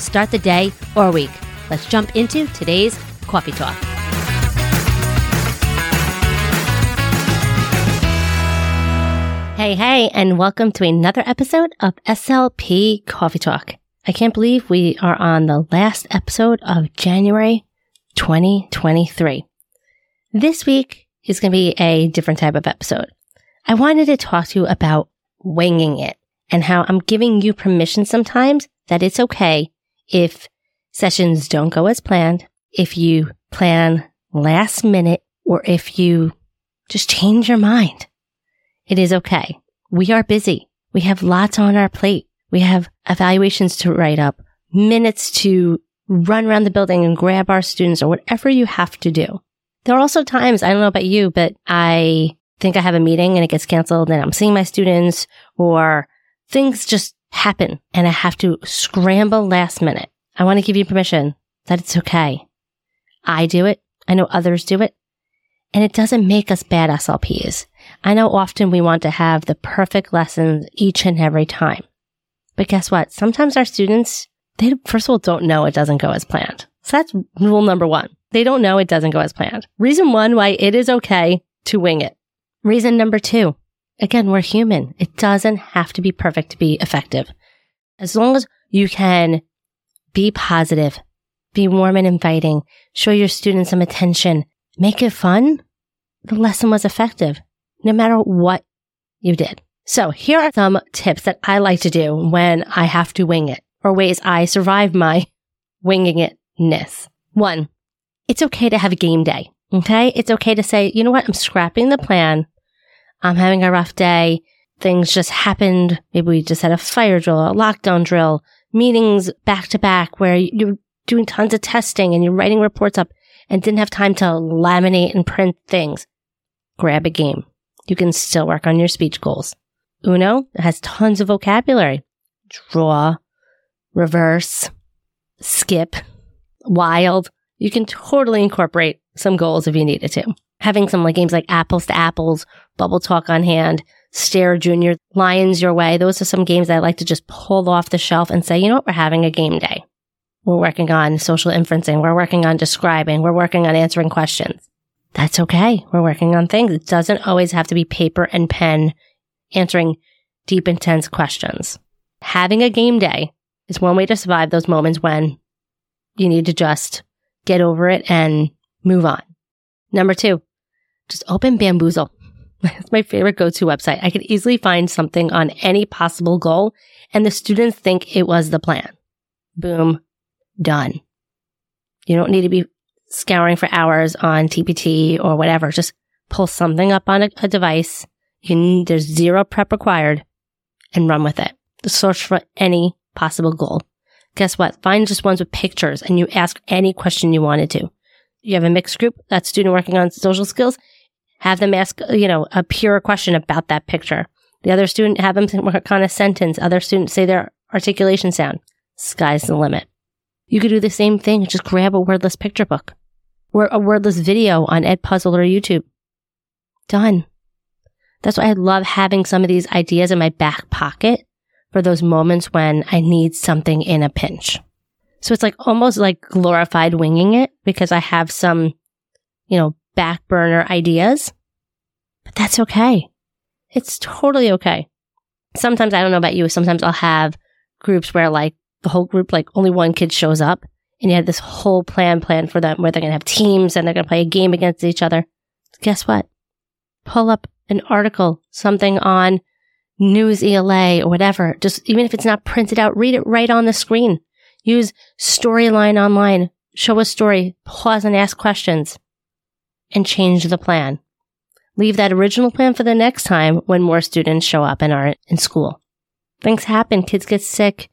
start the day or week. Let's jump into today's coffee talk. Hey, hey, and welcome to another episode of SLP Coffee Talk. I can't believe we are on the last episode of January 2023. This week is going to be a different type of episode. I wanted to talk to you about winging it and how I'm giving you permission sometimes that it's okay if sessions don't go as planned, if you plan last minute, or if you just change your mind. It is okay. We are busy. We have lots on our plate. We have evaluations to write up, minutes to run around the building and grab our students or whatever you have to do. There are also times, I don't know about you, but I think I have a meeting and it gets canceled and I'm seeing my students or things just happen and I have to scramble last minute. I want to give you permission that it's okay. I do it. I know others do it. And it doesn't make us bad SLPs. I know often we want to have the perfect lessons each and every time. But guess what? Sometimes our students, they first of all don't know it doesn't go as planned. So that's rule number one. They don't know it doesn't go as planned. Reason one why it is okay to wing it. Reason number two. Again, we're human. It doesn't have to be perfect to be effective. As long as you can be positive, be warm and inviting, show your students some attention, make it fun, the lesson was effective no matter what you did. So here are some tips that I like to do when I have to wing it or ways I survive my winging itness. One, it's okay to have a game day. Okay. It's okay to say, you know what? I'm scrapping the plan. I'm having a rough day. Things just happened. Maybe we just had a fire drill, a lockdown drill, meetings back to back where you're doing tons of testing and you're writing reports up and didn't have time to laminate and print things. Grab a game you can still work on your speech goals. Uno has tons of vocabulary. Draw, reverse, skip, wild. You can totally incorporate some goals if you needed to. Having some like games like apples to apples, bubble talk on hand, stare junior, lions your way. Those are some games I like to just pull off the shelf and say, you know what? We're having a game day. We're working on social inferencing. We're working on describing. We're working on answering questions that's okay. We're working on things. It doesn't always have to be paper and pen answering deep, intense questions. Having a game day is one way to survive those moments when you need to just get over it and move on. Number two, just open Baamboozle. It's my favorite go-to website. I could easily find something on any possible goal and the students think it was the plan. Boom. Done. You don't need to be scouring for hours on TPT or whatever. Just pull something up on a, a device. Can, there's zero prep required and run with it. Search for any possible goal. Guess what? Find just ones with pictures and you ask any question you wanted to. You have a mixed group, that student working on social skills, have them ask, you know, a pure question about that picture. The other student have them work on a sentence. Other students say their articulation sound. Sky's the limit. You could do the same thing. Just grab a wordless picture book or a wordless video on Edpuzzle or YouTube. Done. That's why I love having some of these ideas in my back pocket for those moments when I need something in a pinch. So it's like almost like glorified winging it because I have some, you know, back burner ideas, but that's okay. It's totally okay. Sometimes I don't know about you. Sometimes I'll have groups where like the whole group, like only one kid shows up and you have this whole plan planned for them where they're going to have teams and they're going to play a game against each other. Guess what? Pull up an article, something on Newsela or whatever. Just even if it's not printed out, read it right on the screen. Use Storyline Online. Show a story, pause and ask questions, and change the plan. Leave that original plan for the next time when more students show up and are in school. Things happen. Kids get sick.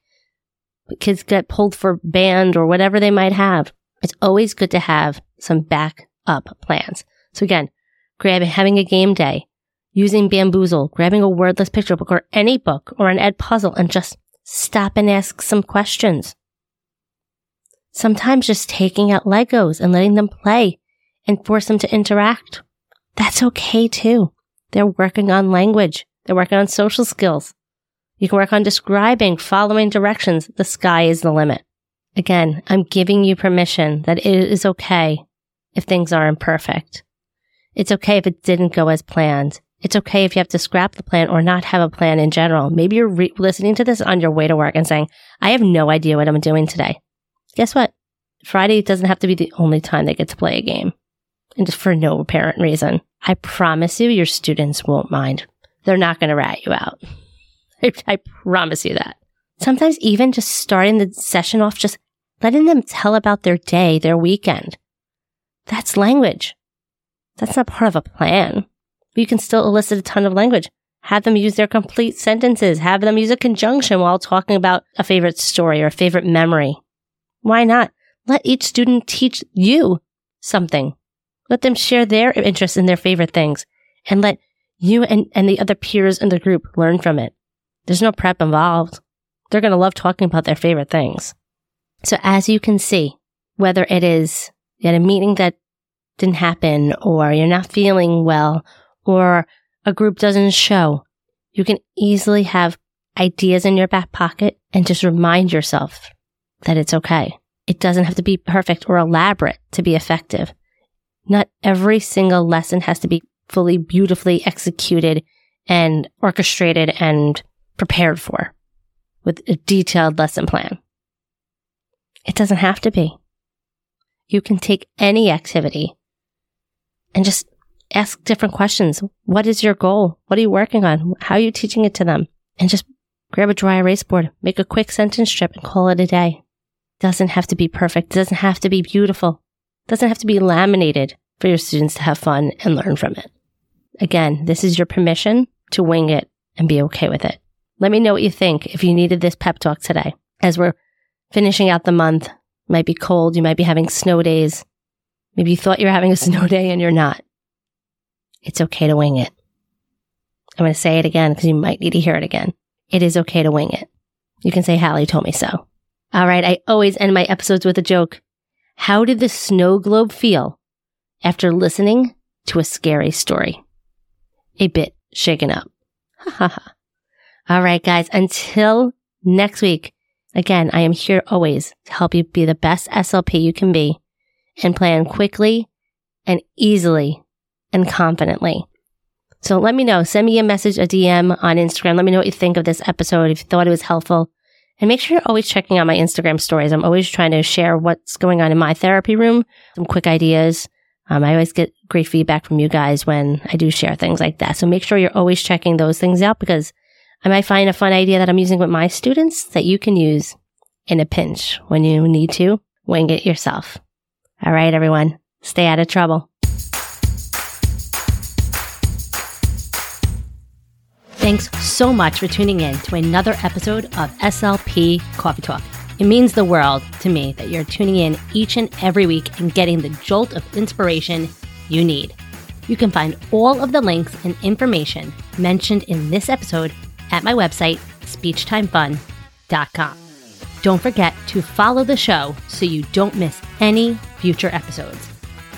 Kids get pulled for band or whatever they might have. It's always good to have some backup plans. So again, grabbing, having a game day, using Baamboozle, grabbing a wordless picture book or any book or an Edpuzzle and just stop and ask some questions. Sometimes just taking out Legos and letting them play and force them to interact. That's okay too. They're working on language. They're working on social skills. You can work on describing, following directions. The sky is the limit. Again, I'm giving you permission that it is okay if things are imperfect. It's okay if it didn't go as planned. It's okay if you have to scrap the plan or not have a plan in general. Maybe you're re- listening to this on your way to work and saying, I have no idea what I'm doing today. Guess what? Friday doesn't have to be the only time they get to play a game. And just for no apparent reason. I promise you, your students won't mind. They're not going to rat you out. I, I promise you that. Sometimes even just starting the session off, just letting them tell about their day, their weekend. That's language. That's not part of a plan, but you can still elicit a ton of language. Have them use their complete sentences. Have them use a conjunction while talking about a favorite story or a favorite memory. Why not? Let each student teach you something. Let them share their interests in their favorite things and let you and, and the other peers in the group learn from it. There's no prep involved. They're going to love talking about their favorite things. So as you can see, whether it is at a meeting that didn't happen or you're not feeling well or a group doesn't show, you can easily have ideas in your back pocket and just remind yourself that it's okay. It doesn't have to be perfect or elaborate to be effective. Not every single lesson has to be fully beautifully executed and orchestrated and prepared for with a detailed lesson plan. It doesn't have to be. You can take any activity and just ask different questions. What is your goal? What are you working on? How are you teaching it to them? And just grab a dry erase board, make a quick sentence strip and call it a day. Doesn't have to be perfect. Doesn't have to be beautiful. Doesn't have to be laminated for your students to have fun and learn from it. Again, this is your permission to wing it and be okay with it. Let me know what you think if you needed this pep talk today. As we're finishing out the month, might be cold, you might be having snow days. Maybe you thought you were having a snow day and you're not. It's okay to wing it. I'm going to say it again because you might need to hear it again. It is okay to wing it. You can say, Hallie told me so. All right. I always end my episodes with a joke. How did the snow globe feel after listening to a scary story? A bit shaken up. Ha ha ha. All right, guys. Until next week. Again, I am here always to help you be the best SLP you can be and plan quickly and easily and confidently. So let me know. Send me a message, a DM on Instagram. Let me know what you think of this episode. If you thought it was helpful. And make sure you're always checking out my Instagram stories. I'm always trying to share what's going on in my therapy room, some quick ideas. Um, I always get great feedback from you guys when I do share things like that. So make sure you're always checking those things out because I might find a fun idea that I'm using with my students that you can use in a pinch when you need to wing it yourself. All right, everyone, stay out of trouble. Thanks so much for tuning in to another episode of SLP Coffee Talk. It means the world to me that you're tuning in each and every week and getting the jolt of inspiration you need. You can find all of the links and information mentioned in this episode at my website, speechtimefun.com. Don't forget to follow the show so you don't miss any future episodes.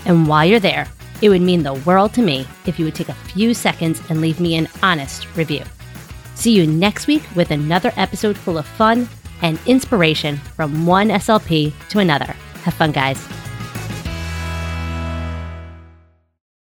And while you're there, it would mean the world to me if you would take a few seconds and leave me an honest review. See you next week with another episode full of fun and inspiration from one SLP to another. Have fun, guys.